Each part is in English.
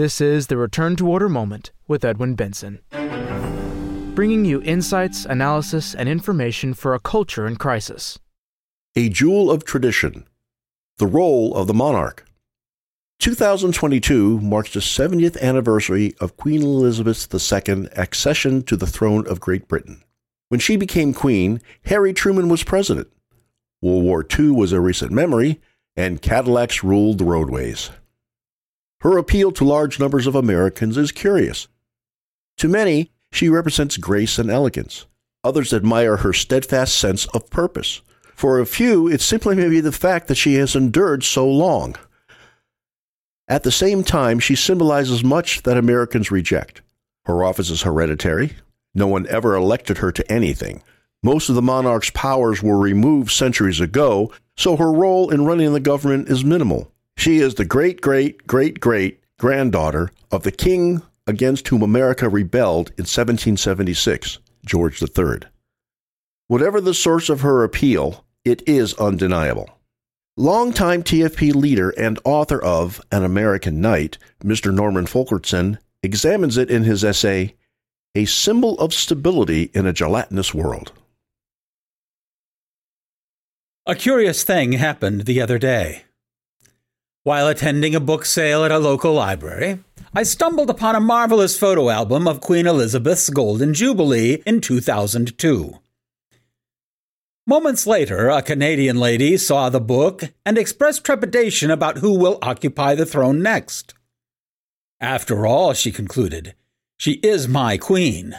This is the Return to Order Moment with Edwin Benson. Bringing you insights, analysis, and information for a culture in crisis. A Jewel of Tradition The Role of the Monarch. 2022 marks the 70th anniversary of Queen Elizabeth II's accession to the throne of Great Britain. When she became queen, Harry Truman was president. World War II was a recent memory, and Cadillacs ruled the roadways. Her appeal to large numbers of Americans is curious. To many, she represents grace and elegance. Others admire her steadfast sense of purpose. For a few, it simply may be the fact that she has endured so long. At the same time, she symbolizes much that Americans reject. Her office is hereditary. No one ever elected her to anything. Most of the monarch's powers were removed centuries ago, so her role in running the government is minimal. She is the great, great, great, great granddaughter of the king against whom America rebelled in 1776, George III. Whatever the source of her appeal, it is undeniable. Longtime TFP leader and author of An American Knight, Mr. Norman Fulkerson, examines it in his essay, A Symbol of Stability in a Gelatinous World. A curious thing happened the other day. While attending a book sale at a local library, I stumbled upon a marvelous photo album of Queen Elizabeth's Golden Jubilee in 2002. Moments later, a Canadian lady saw the book and expressed trepidation about who will occupy the throne next. After all, she concluded, she is my queen.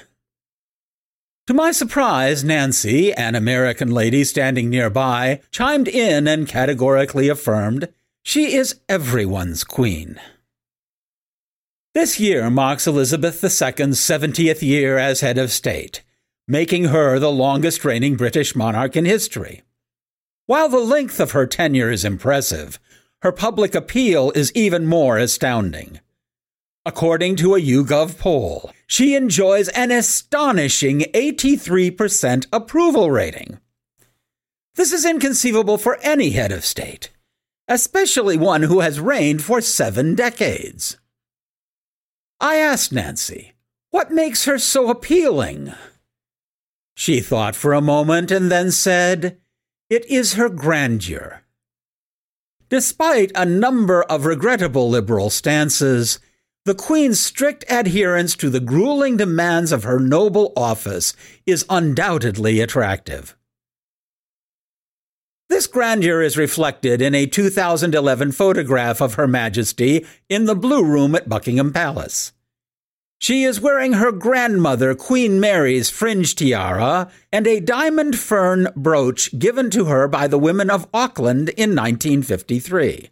To my surprise, Nancy, an American lady standing nearby, chimed in and categorically affirmed she is everyone's queen. This year marks Elizabeth II's 70th year as head of state, making her the longest reigning British monarch in history. While the length of her tenure is impressive, her public appeal is even more astounding. According to a YouGov poll, she enjoys an astonishing 83% approval rating. This is inconceivable for any head of state especially one who has reigned for seven decades. I asked Nancy, what makes her so appealing? She thought for a moment and then said, It is her grandeur. Despite a number of regrettable liberal stances, the Queen's strict adherence to the grueling demands of her noble office is undoubtedly attractive. This grandeur is reflected in a 2011 photograph of Her Majesty in the Blue Room at Buckingham Palace. She is wearing her grandmother Queen Mary's fringe tiara and a diamond fern brooch given to her by the women of Auckland in 1953.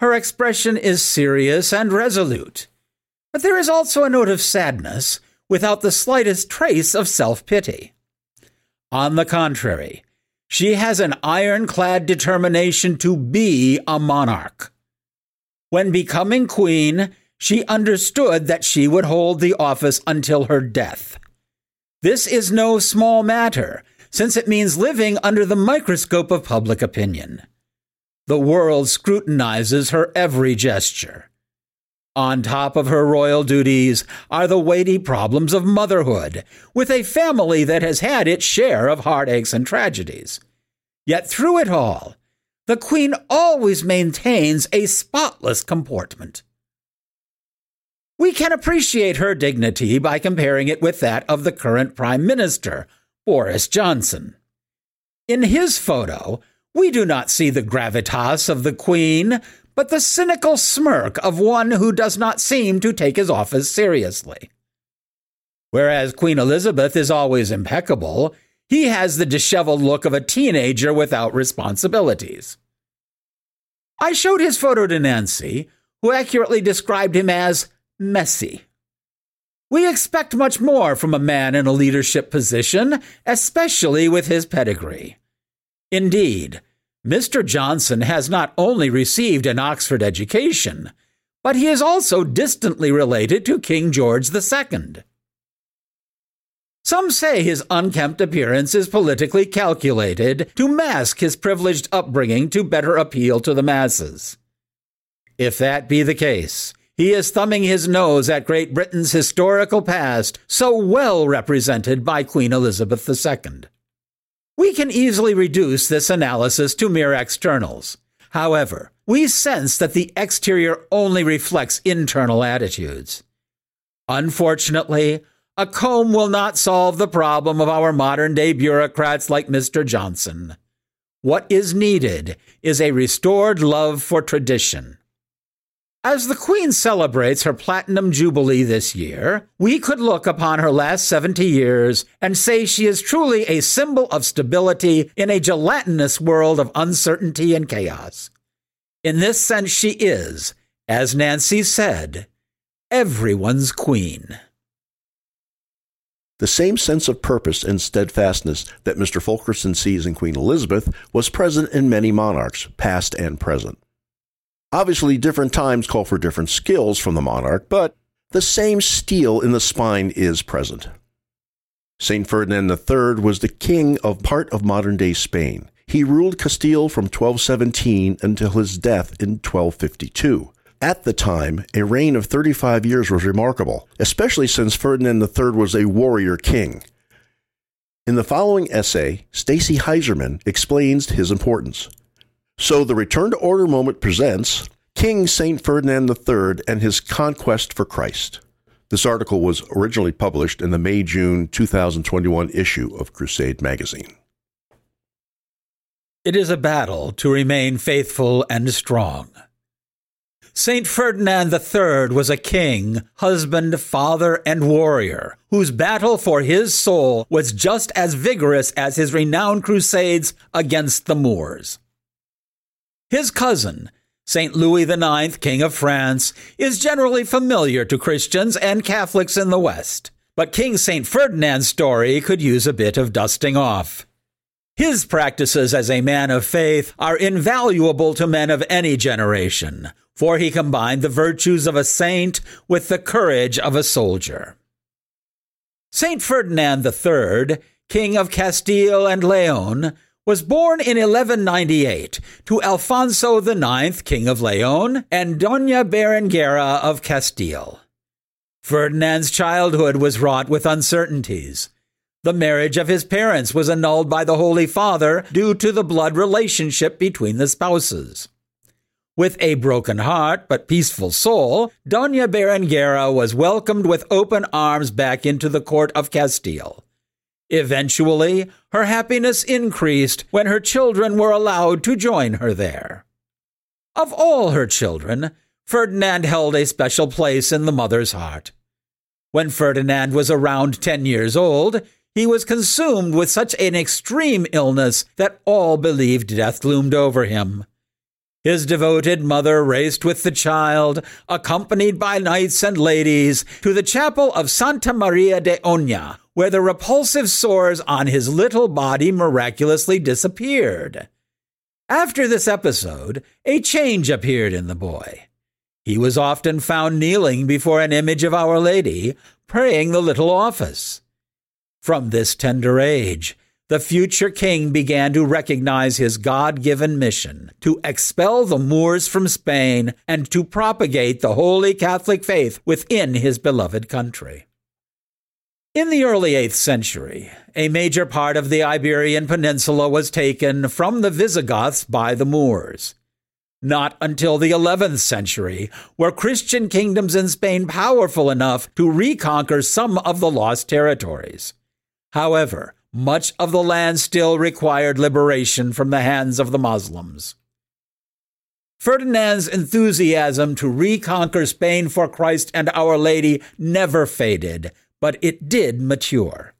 Her expression is serious and resolute, but there is also a note of sadness without the slightest trace of self pity. On the contrary, she has an ironclad determination to be a monarch. When becoming queen, she understood that she would hold the office until her death. This is no small matter, since it means living under the microscope of public opinion. The world scrutinizes her every gesture. On top of her royal duties are the weighty problems of motherhood, with a family that has had its share of heartaches and tragedies. Yet through it all, the Queen always maintains a spotless comportment. We can appreciate her dignity by comparing it with that of the current Prime Minister, Boris Johnson. In his photo, we do not see the gravitas of the Queen, but the cynical smirk of one who does not seem to take his office seriously. Whereas Queen Elizabeth is always impeccable, he has the disheveled look of a teenager without responsibilities. I showed his photo to Nancy, who accurately described him as messy. We expect much more from a man in a leadership position, especially with his pedigree. Indeed, Mr. Johnson has not only received an Oxford education, but he is also distantly related to King George II. Some say his unkempt appearance is politically calculated to mask his privileged upbringing to better appeal to the masses. If that be the case, he is thumbing his nose at Great Britain's historical past, so well represented by Queen Elizabeth II. We can easily reduce this analysis to mere externals. However, we sense that the exterior only reflects internal attitudes. Unfortunately, a comb will not solve the problem of our modern day bureaucrats like Mr. Johnson. What is needed is a restored love for tradition. As the Queen celebrates her Platinum Jubilee this year, we could look upon her last 70 years and say she is truly a symbol of stability in a gelatinous world of uncertainty and chaos. In this sense, she is, as Nancy said, everyone's queen. The same sense of purpose and steadfastness that Mr. Fulkerson sees in Queen Elizabeth was present in many monarchs, past and present. Obviously, different times call for different skills from the monarch, but the same steel in the spine is present. St. Ferdinand III was the king of part of modern day Spain. He ruled Castile from 1217 until his death in 1252. At the time, a reign of 35 years was remarkable, especially since Ferdinand III was a warrior king. In the following essay, Stacy Heiserman explains his importance. So the Return to Order moment presents King St. Ferdinand III and his conquest for Christ. This article was originally published in the May June 2021 issue of Crusade magazine. It is a battle to remain faithful and strong. St. Ferdinand III was a king, husband, father, and warrior, whose battle for his soul was just as vigorous as his renowned crusades against the Moors. His cousin, St. Louis IX, King of France, is generally familiar to Christians and Catholics in the West, but King St. Ferdinand's story could use a bit of dusting off. His practices as a man of faith are invaluable to men of any generation, for he combined the virtues of a saint with the courage of a soldier. St. Ferdinand III, King of Castile and Leon, was born in 1198 to Alfonso IX, King of Leon, and Doña Berenguera of Castile. Ferdinand's childhood was wrought with uncertainties. The marriage of his parents was annulled by the Holy Father due to the blood relationship between the spouses. With a broken heart but peaceful soul, Doña Berenguera was welcomed with open arms back into the court of Castile. Eventually, her happiness increased when her children were allowed to join her there. Of all her children, Ferdinand held a special place in the mother's heart. When Ferdinand was around 10 years old, he was consumed with such an extreme illness that all believed death loomed over him. His devoted mother raced with the child, accompanied by knights and ladies, to the chapel of Santa Maria de Oña, where the repulsive sores on his little body miraculously disappeared. After this episode, a change appeared in the boy. He was often found kneeling before an image of Our Lady, praying the little office. From this tender age, the future king began to recognize his God given mission to expel the Moors from Spain and to propagate the holy Catholic faith within his beloved country. In the early 8th century, a major part of the Iberian Peninsula was taken from the Visigoths by the Moors. Not until the 11th century were Christian kingdoms in Spain powerful enough to reconquer some of the lost territories. However, much of the land still required liberation from the hands of the Muslims. Ferdinand's enthusiasm to reconquer Spain for Christ and Our Lady never faded, but it did mature.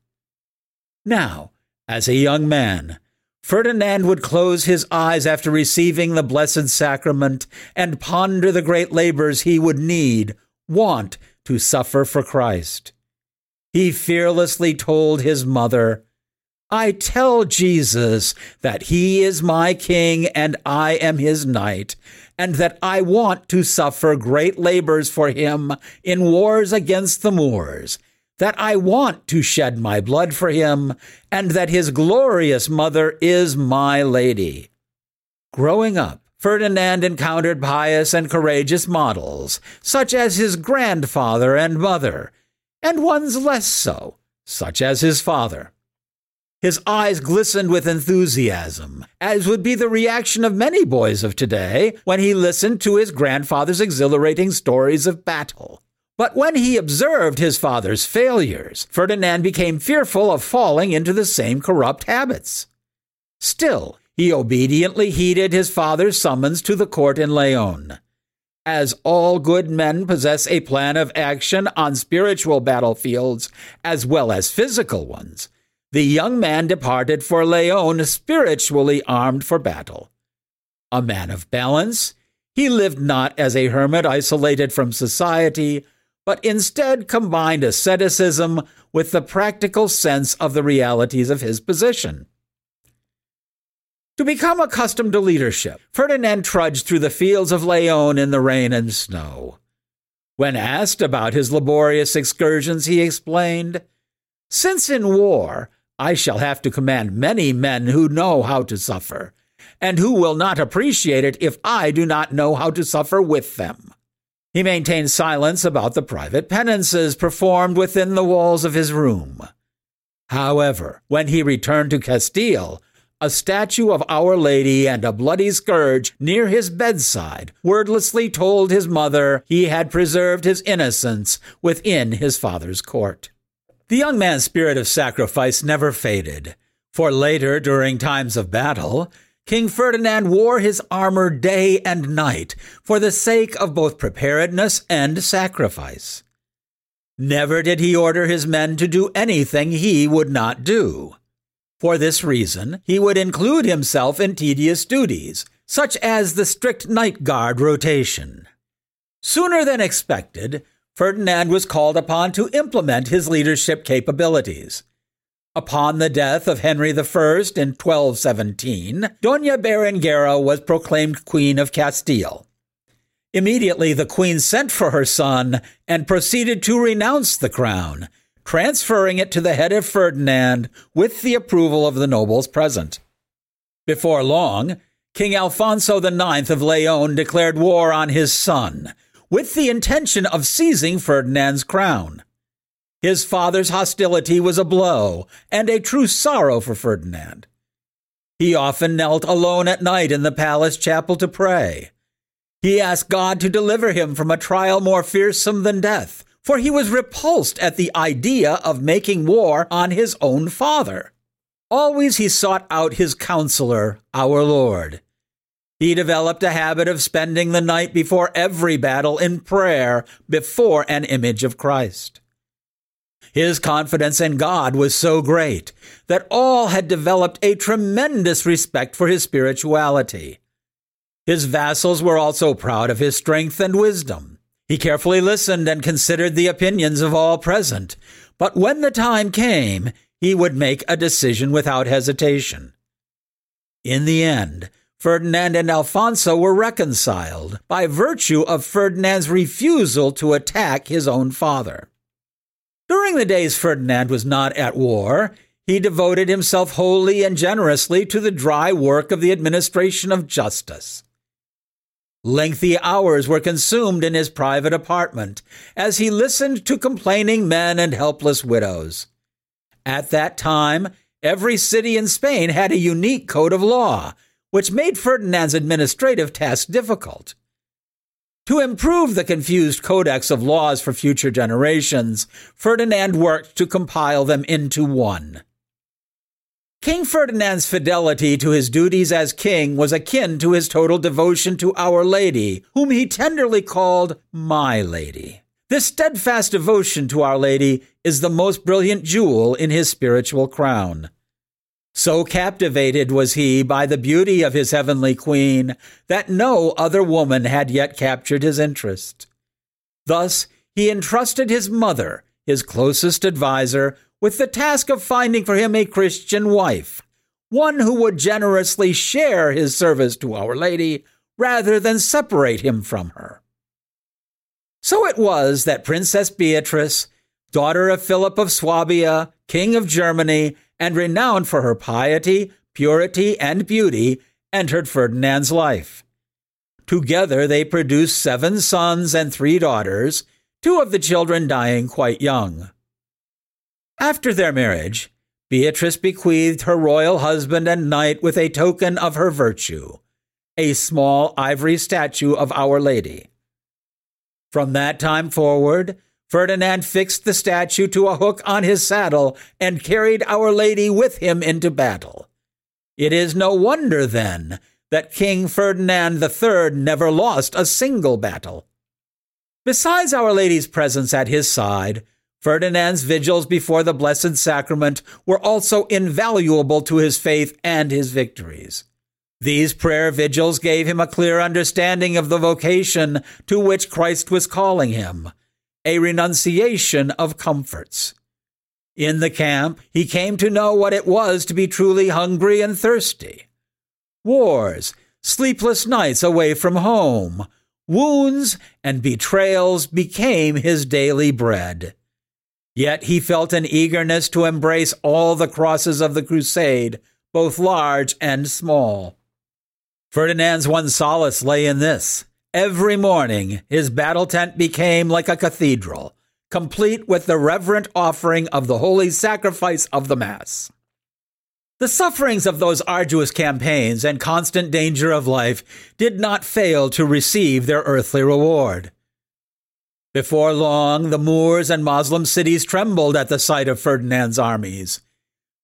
Now, as a young man, Ferdinand would close his eyes after receiving the Blessed Sacrament and ponder the great labors he would need, want to suffer for Christ. He fearlessly told his mother, I tell Jesus that he is my king and I am his knight, and that I want to suffer great labors for him in wars against the Moors, that I want to shed my blood for him, and that his glorious mother is my lady. Growing up, Ferdinand encountered pious and courageous models, such as his grandfather and mother, and ones less so, such as his father. His eyes glistened with enthusiasm, as would be the reaction of many boys of today when he listened to his grandfather's exhilarating stories of battle. But when he observed his father's failures, Ferdinand became fearful of falling into the same corrupt habits. Still, he obediently heeded his father's summons to the court in Leon. As all good men possess a plan of action on spiritual battlefields as well as physical ones, the young man departed for Leon spiritually armed for battle. A man of balance, he lived not as a hermit isolated from society, but instead combined asceticism with the practical sense of the realities of his position. To become accustomed to leadership, Ferdinand trudged through the fields of Leon in the rain and snow. When asked about his laborious excursions, he explained, Since in war I shall have to command many men who know how to suffer, and who will not appreciate it if I do not know how to suffer with them. He maintained silence about the private penances performed within the walls of his room. However, when he returned to Castile, a statue of Our Lady and a bloody scourge near his bedside wordlessly told his mother he had preserved his innocence within his father's court. The young man's spirit of sacrifice never faded, for later, during times of battle, King Ferdinand wore his armor day and night for the sake of both preparedness and sacrifice. Never did he order his men to do anything he would not do. For this reason, he would include himself in tedious duties, such as the strict night guard rotation. Sooner than expected, Ferdinand was called upon to implement his leadership capabilities. Upon the death of Henry I in 1217, Dona Berenguera was proclaimed Queen of Castile. Immediately, the queen sent for her son and proceeded to renounce the crown, transferring it to the head of Ferdinand with the approval of the nobles present. Before long, King Alfonso IX of Leon declared war on his son, with the intention of seizing Ferdinand's crown. His father's hostility was a blow and a true sorrow for Ferdinand. He often knelt alone at night in the palace chapel to pray. He asked God to deliver him from a trial more fearsome than death, for he was repulsed at the idea of making war on his own father. Always he sought out his counselor, our Lord. He developed a habit of spending the night before every battle in prayer before an image of Christ. His confidence in God was so great that all had developed a tremendous respect for his spirituality. His vassals were also proud of his strength and wisdom. He carefully listened and considered the opinions of all present, but when the time came, he would make a decision without hesitation. In the end, Ferdinand and Alfonso were reconciled by virtue of Ferdinand's refusal to attack his own father. During the days Ferdinand was not at war, he devoted himself wholly and generously to the dry work of the administration of justice. Lengthy hours were consumed in his private apartment as he listened to complaining men and helpless widows. At that time, every city in Spain had a unique code of law, which made Ferdinand's administrative task difficult. To improve the confused codex of laws for future generations, Ferdinand worked to compile them into one. King Ferdinand's fidelity to his duties as king was akin to his total devotion to Our Lady, whom he tenderly called My Lady. This steadfast devotion to Our Lady is the most brilliant jewel in his spiritual crown. So captivated was he by the beauty of his heavenly queen that no other woman had yet captured his interest. Thus, he entrusted his mother, his closest adviser, with the task of finding for him a Christian wife, one who would generously share his service to Our Lady rather than separate him from her. So it was that Princess Beatrice, daughter of Philip of Swabia, King of Germany, and renowned for her piety, purity, and beauty, entered Ferdinand's life. Together they produced seven sons and three daughters, two of the children dying quite young. After their marriage, Beatrice bequeathed her royal husband and knight with a token of her virtue, a small ivory statue of Our Lady. From that time forward, Ferdinand fixed the statue to a hook on his saddle and carried Our Lady with him into battle. It is no wonder, then, that King Ferdinand III never lost a single battle. Besides Our Lady's presence at his side, Ferdinand's vigils before the Blessed Sacrament were also invaluable to his faith and his victories. These prayer vigils gave him a clear understanding of the vocation to which Christ was calling him, a renunciation of comforts. In the camp, he came to know what it was to be truly hungry and thirsty. Wars, sleepless nights away from home, wounds, and betrayals became his daily bread. Yet he felt an eagerness to embrace all the crosses of the crusade, both large and small. Ferdinand's one solace lay in this. Every morning, his battle tent became like a cathedral, complete with the reverent offering of the holy sacrifice of the Mass. The sufferings of those arduous campaigns and constant danger of life did not fail to receive their earthly reward. Before long, the Moors and Moslem cities trembled at the sight of Ferdinand's armies.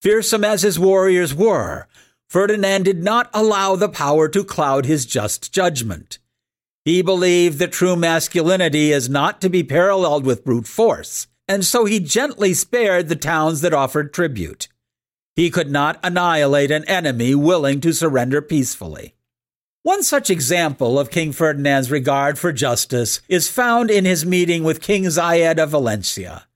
Fearsome as his warriors were, Ferdinand did not allow the power to cloud his just judgment. He believed that true masculinity is not to be paralleled with brute force, and so he gently spared the towns that offered tribute. He could not annihilate an enemy willing to surrender peacefully. One such example of King Ferdinand's regard for justice is found in his meeting with King Zayed of Valencia.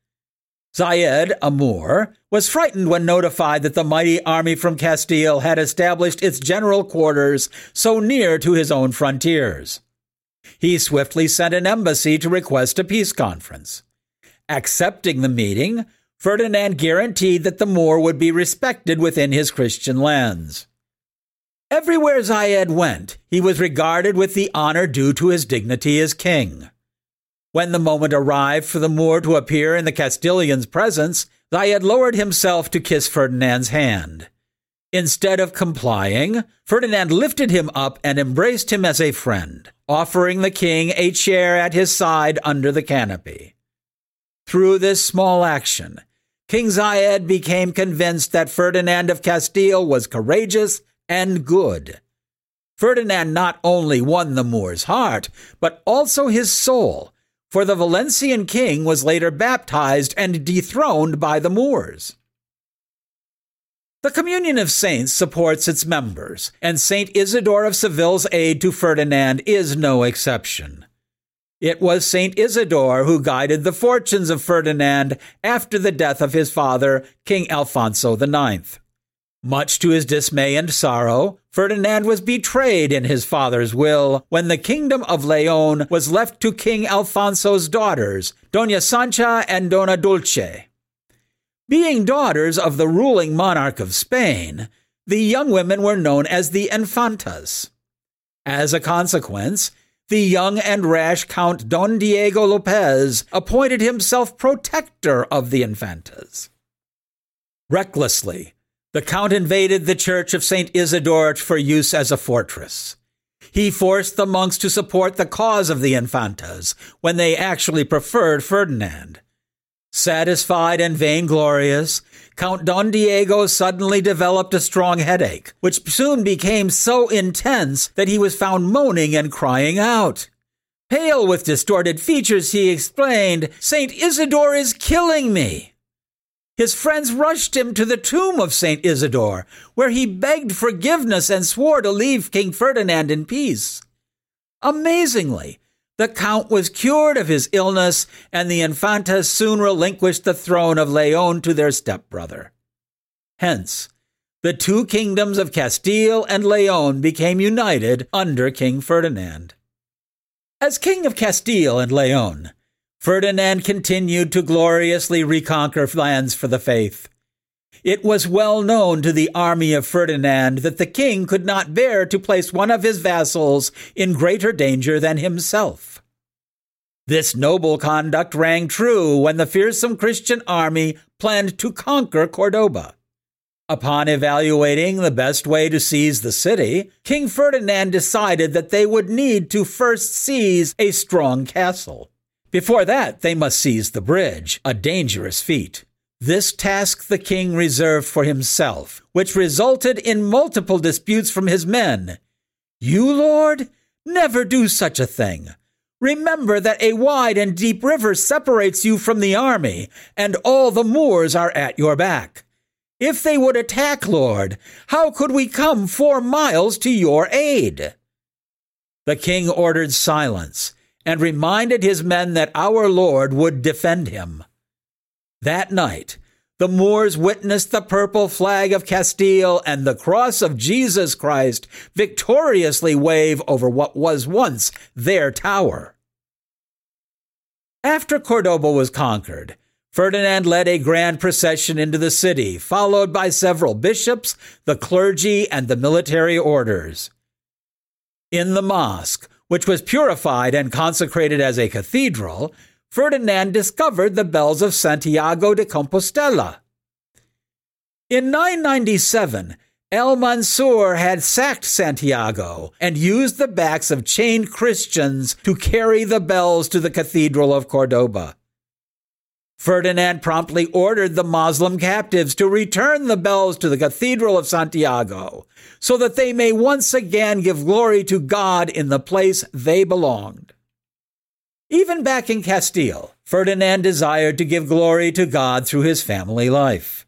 Zayed, a Moor, was frightened when notified that the mighty army from Castile had established its general quarters so near to his own frontiers. He swiftly sent an embassy to request a peace conference. Accepting the meeting, Ferdinand guaranteed that the Moor would be respected within his Christian lands. Everywhere Zayed went, he was regarded with the honor due to his dignity as king. When the moment arrived for the Moor to appear in the Castilian's presence, Zayed lowered himself to kiss Ferdinand's hand. Instead of complying, Ferdinand lifted him up and embraced him as a friend, offering the king a chair at his side under the canopy. Through this small action, King Zayed became convinced that Ferdinand of Castile was courageous and good. Ferdinand not only won the Moor's heart, but also his soul for the Valencian king was later baptized and dethroned by the Moors. The Communion of Saints supports its members, and Saint Isidore of Seville's aid to Ferdinand is no exception. It was Saint Isidore who guided the fortunes of Ferdinand after the death of his father, King Alfonso IX. Much to his dismay and sorrow, Ferdinand was betrayed in his father's will when the kingdom of Leon was left to King Alfonso's daughters, Dona Sancha and Dona Dulce. Being daughters of the ruling monarch of Spain, the young women were known as the Infantas. As a consequence, the young and rash Count Don Diego Lopez appointed himself protector of the Infantas. Recklessly, the Count invaded the church of St. Isidore for use as a fortress. He forced the monks to support the cause of the Infantas when they actually preferred Ferdinand. Satisfied and vainglorious, Count Don Diego suddenly developed a strong headache, which soon became so intense that he was found moaning and crying out. Pale with distorted features, he explained, St. Isidore is killing me. His friends rushed him to the tomb of St. Isidore, where he begged forgiveness and swore to leave King Ferdinand in peace. Amazingly, the Count was cured of his illness, and the Infantas soon relinquished the throne of Leon to their stepbrother. Hence, the two kingdoms of Castile and Leon became united under King Ferdinand. As King of Castile and Leon, Ferdinand continued to gloriously reconquer lands for the faith. It was well known to the army of Ferdinand that the king could not bear to place one of his vassals in greater danger than himself. This noble conduct rang true when the fearsome Christian army planned to conquer Cordoba. Upon evaluating the best way to seize the city, King Ferdinand decided that they would need to first seize a strong castle. Before that, they must seize the bridge, a dangerous feat. This task the king reserved for himself, which resulted in multiple disputes from his men. You, Lord, never do such a thing. Remember that a wide and deep river separates you from the army, and all the Moors are at your back. If they would attack, Lord, how could we come four miles to your aid? The king ordered silence and reminded his men that our Lord would defend him. That night, the Moors witnessed the purple flag of Castile and the cross of Jesus Christ victoriously wave over what was once their tower. After Cordoba was conquered, Ferdinand led a grand procession into the city, followed by several bishops, the clergy, and the military orders. In the mosque, which was purified and consecrated as a cathedral, Ferdinand discovered the bells of Santiago de Compostela. In 997, El Mansur had sacked Santiago and used the backs of chained Christians to carry the bells to the Cathedral of Cordoba. Ferdinand promptly ordered the Moslem captives to return the bells to the Cathedral of Santiago so that they may once again give glory to God in the place they belonged. Even back in Castile, Ferdinand desired to give glory to God through his family life.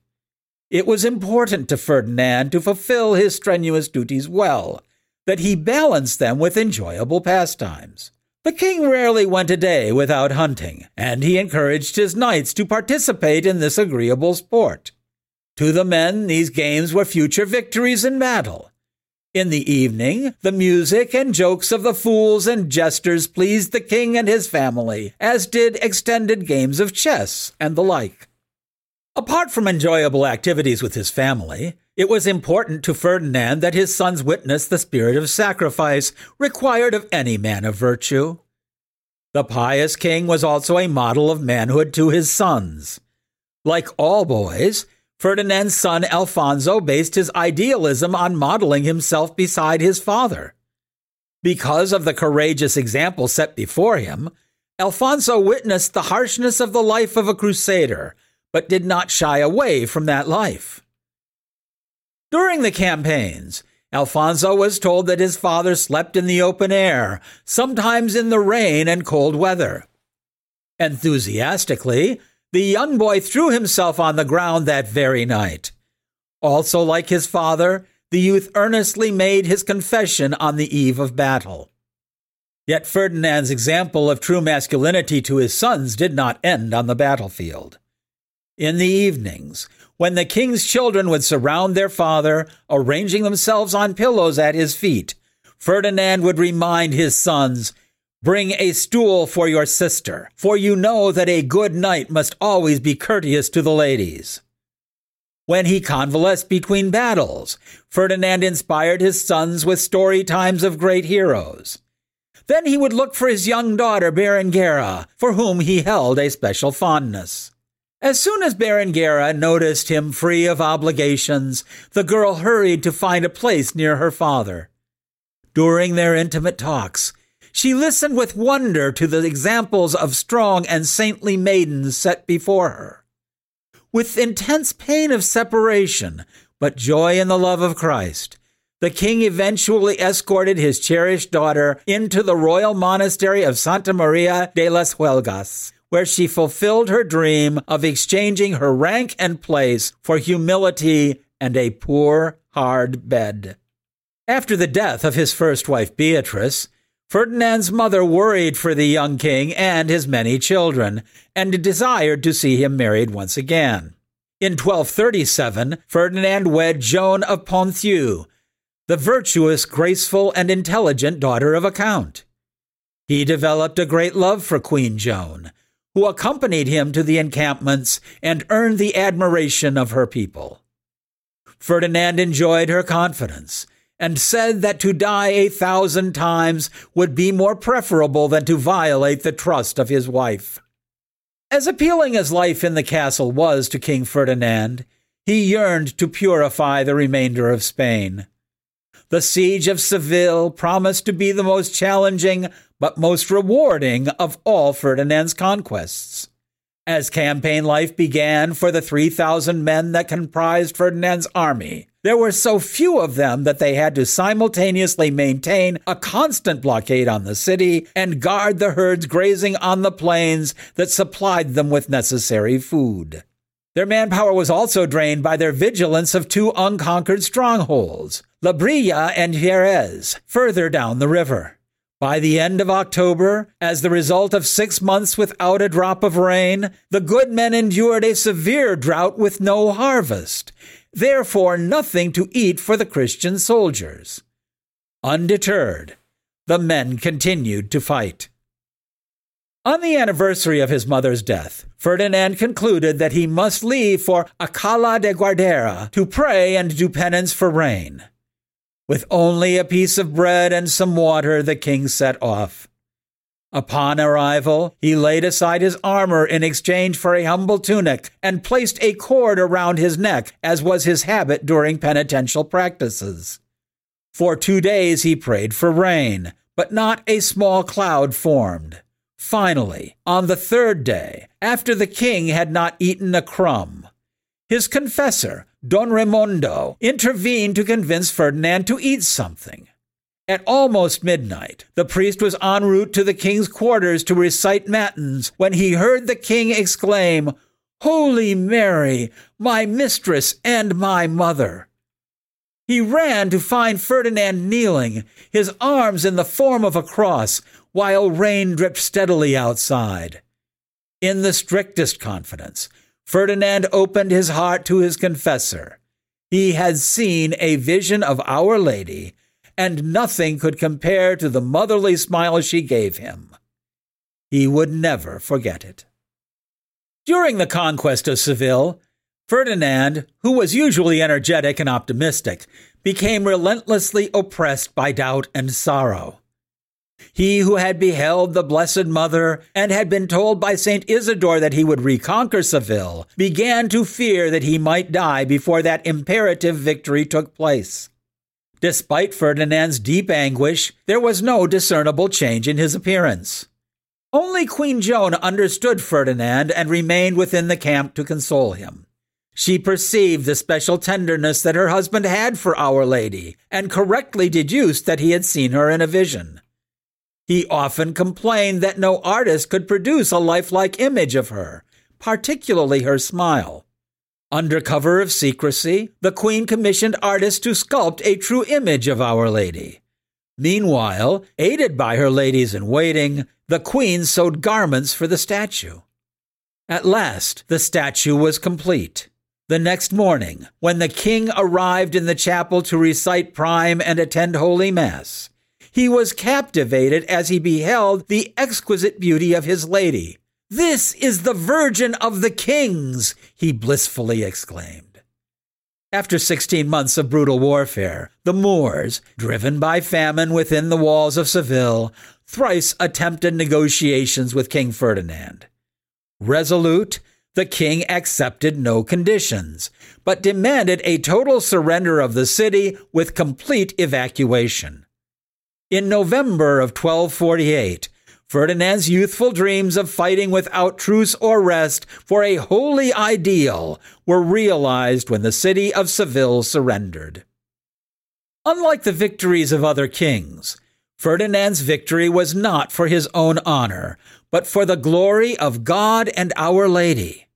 It was important to Ferdinand to fulfill his strenuous duties well, that he balanced them with enjoyable pastimes. The king rarely went a day without hunting, and he encouraged his knights to participate in this agreeable sport. To the men, these games were future victories in battle, in the evening, the music and jokes of the fools and jesters pleased the king and his family, as did extended games of chess and the like. Apart from enjoyable activities with his family, it was important to Ferdinand that his sons witness the spirit of sacrifice required of any man of virtue. The pious king was also a model of manhood to his sons. Like all boys, Ferdinand's son Alfonso based his idealism on modeling himself beside his father. Because of the courageous example set before him, Alfonso witnessed the harshness of the life of a crusader, but did not shy away from that life. During the campaigns, Alfonso was told that his father slept in the open air, sometimes in the rain and cold weather. Enthusiastically, the young boy threw himself on the ground that very night. Also, like his father, the youth earnestly made his confession on the eve of battle. Yet Ferdinand's example of true masculinity to his sons did not end on the battlefield. In the evenings, when the king's children would surround their father, arranging themselves on pillows at his feet, Ferdinand would remind his sons Bring a stool for your sister, for you know that a good knight must always be courteous to the ladies. When he convalesced between battles, Ferdinand inspired his sons with story times of great heroes. Then he would look for his young daughter Berengaria, for whom he held a special fondness. As soon as Berengaria noticed him free of obligations, the girl hurried to find a place near her father. During their intimate talks, she listened with wonder to the examples of strong and saintly maidens set before her. With intense pain of separation, but joy in the love of Christ, the king eventually escorted his cherished daughter into the royal monastery of Santa Maria de las Huelgas, where she fulfilled her dream of exchanging her rank and place for humility and a poor, hard bed. After the death of his first wife Beatrice, Ferdinand's mother worried for the young king and his many children, and desired to see him married once again. In 1237, Ferdinand wed Joan of Ponthieu, the virtuous, graceful, and intelligent daughter of a count. He developed a great love for Queen Joan, who accompanied him to the encampments and earned the admiration of her people. Ferdinand enjoyed her confidence and said that to die a thousand times would be more preferable than to violate the trust of his wife. As appealing as life in the castle was to King Ferdinand, he yearned to purify the remainder of Spain. The siege of Seville promised to be the most challenging but most rewarding of all Ferdinand's conquests. As campaign life began for the 3,000 men that comprised Ferdinand's army, there were so few of them that they had to simultaneously maintain a constant blockade on the city and guard the herds grazing on the plains that supplied them with necessary food. Their manpower was also drained by their vigilance of two unconquered strongholds, Lebrija and Jerez, further down the river. By the end of October, as the result of six months without a drop of rain, the good men endured a severe drought with no harvest, therefore nothing to eat for the Christian soldiers. Undeterred, the men continued to fight. On the anniversary of his mother's death, Ferdinand concluded that he must leave for Acala de Guardera to pray and do penance for rain. With only a piece of bread and some water, the king set off. Upon arrival, he laid aside his armor in exchange for a humble tunic and placed a cord around his neck, as was his habit during penitential practices. For two days he prayed for rain, but not a small cloud formed. Finally, on the third day, after the king had not eaten a crumb, his confessor, Don Raimundo, intervened to convince Ferdinand to eat something. At almost midnight, the priest was en route to the king's quarters to recite matins when he heard the king exclaim, Holy Mary, my mistress and my mother. He ran to find Ferdinand kneeling, his arms in the form of a cross, while rain dripped steadily outside. In the strictest confidence, Ferdinand opened his heart to his confessor. He had seen a vision of Our Lady, and nothing could compare to the motherly smile she gave him. He would never forget it. During the conquest of Seville, Ferdinand, who was usually energetic and optimistic, became relentlessly oppressed by doubt and sorrow. He who had beheld the Blessed Mother and had been told by Saint Isidore that he would reconquer Seville began to fear that he might die before that imperative victory took place. Despite Ferdinand's deep anguish, there was no discernible change in his appearance. Only Queen Joan understood Ferdinand and remained within the camp to console him. She perceived the special tenderness that her husband had for Our Lady and correctly deduced that he had seen her in a vision. He often complained that no artist could produce a lifelike image of her, particularly her smile. Under cover of secrecy, the Queen commissioned artists to sculpt a true image of Our Lady. Meanwhile, aided by her ladies in waiting, the Queen sewed garments for the statue. At last, the statue was complete. The next morning, when the king arrived in the chapel to recite prime and attend Holy Mass, he was captivated as he beheld the exquisite beauty of his lady. This is the Virgin of the Kings, he blissfully exclaimed. After 16 months of brutal warfare, the Moors, driven by famine within the walls of Seville, thrice attempted negotiations with King Ferdinand. Resolute, the king accepted no conditions, but demanded a total surrender of the city with complete evacuation. In November of 1248, Ferdinand's youthful dreams of fighting without truce or rest for a holy ideal were realized when the city of Seville surrendered. Unlike the victories of other kings, Ferdinand's victory was not for his own honor, but for the glory of God and Our Lady.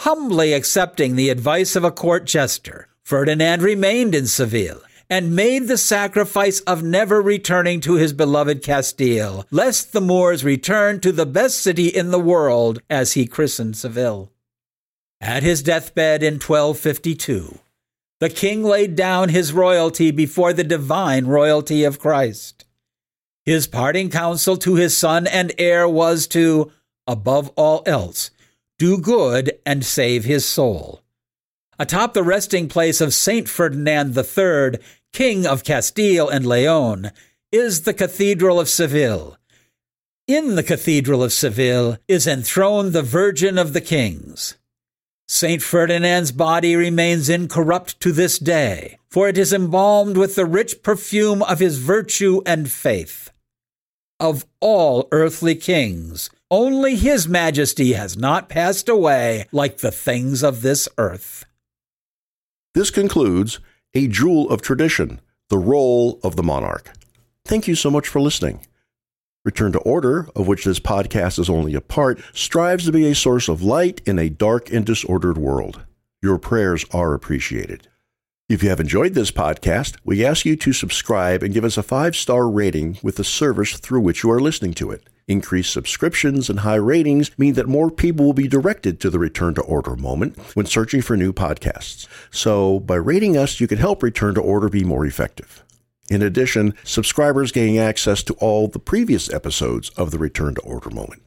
Humbly accepting the advice of a court jester, Ferdinand remained in Seville and made the sacrifice of never returning to his beloved Castile, lest the Moors return to the best city in the world, as he christened Seville. At his deathbed in 1252, the king laid down his royalty before the divine royalty of Christ. His parting counsel to his son and heir was to above all else, do good and save his soul. Atop the resting place of Saint Ferdinand III, King of Castile and Leon, is the Cathedral of Seville. In the Cathedral of Seville is enthroned the Virgin of the Kings. Saint Ferdinand's body remains incorrupt to this day, for it is embalmed with the rich perfume of his virtue and faith. Of all earthly kings, only his majesty has not passed away like the things of this earth. This concludes A Jewel of Tradition The Role of the Monarch. Thank you so much for listening. Return to Order, of which this podcast is only a part, strives to be a source of light in a dark and disordered world. Your prayers are appreciated. If you have enjoyed this podcast, we ask you to subscribe and give us a five star rating with the service through which you are listening to it. Increased subscriptions and high ratings mean that more people will be directed to the Return to Order moment when searching for new podcasts. So, by rating us, you can help Return to Order be more effective. In addition, subscribers gain access to all the previous episodes of the Return to Order Moment.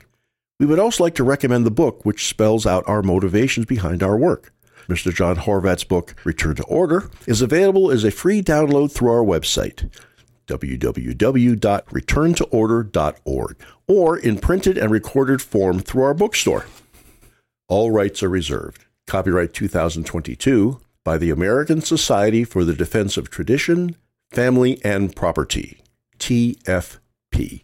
We would also like to recommend the book which spells out our motivations behind our work. Mr. John Horvat's book, Return to Order, is available as a free download through our website, www.returntoorder.org, or in printed and recorded form through our bookstore. All rights are reserved. Copyright 2022 by the American Society for the Defense of Tradition, Family and Property, TFP.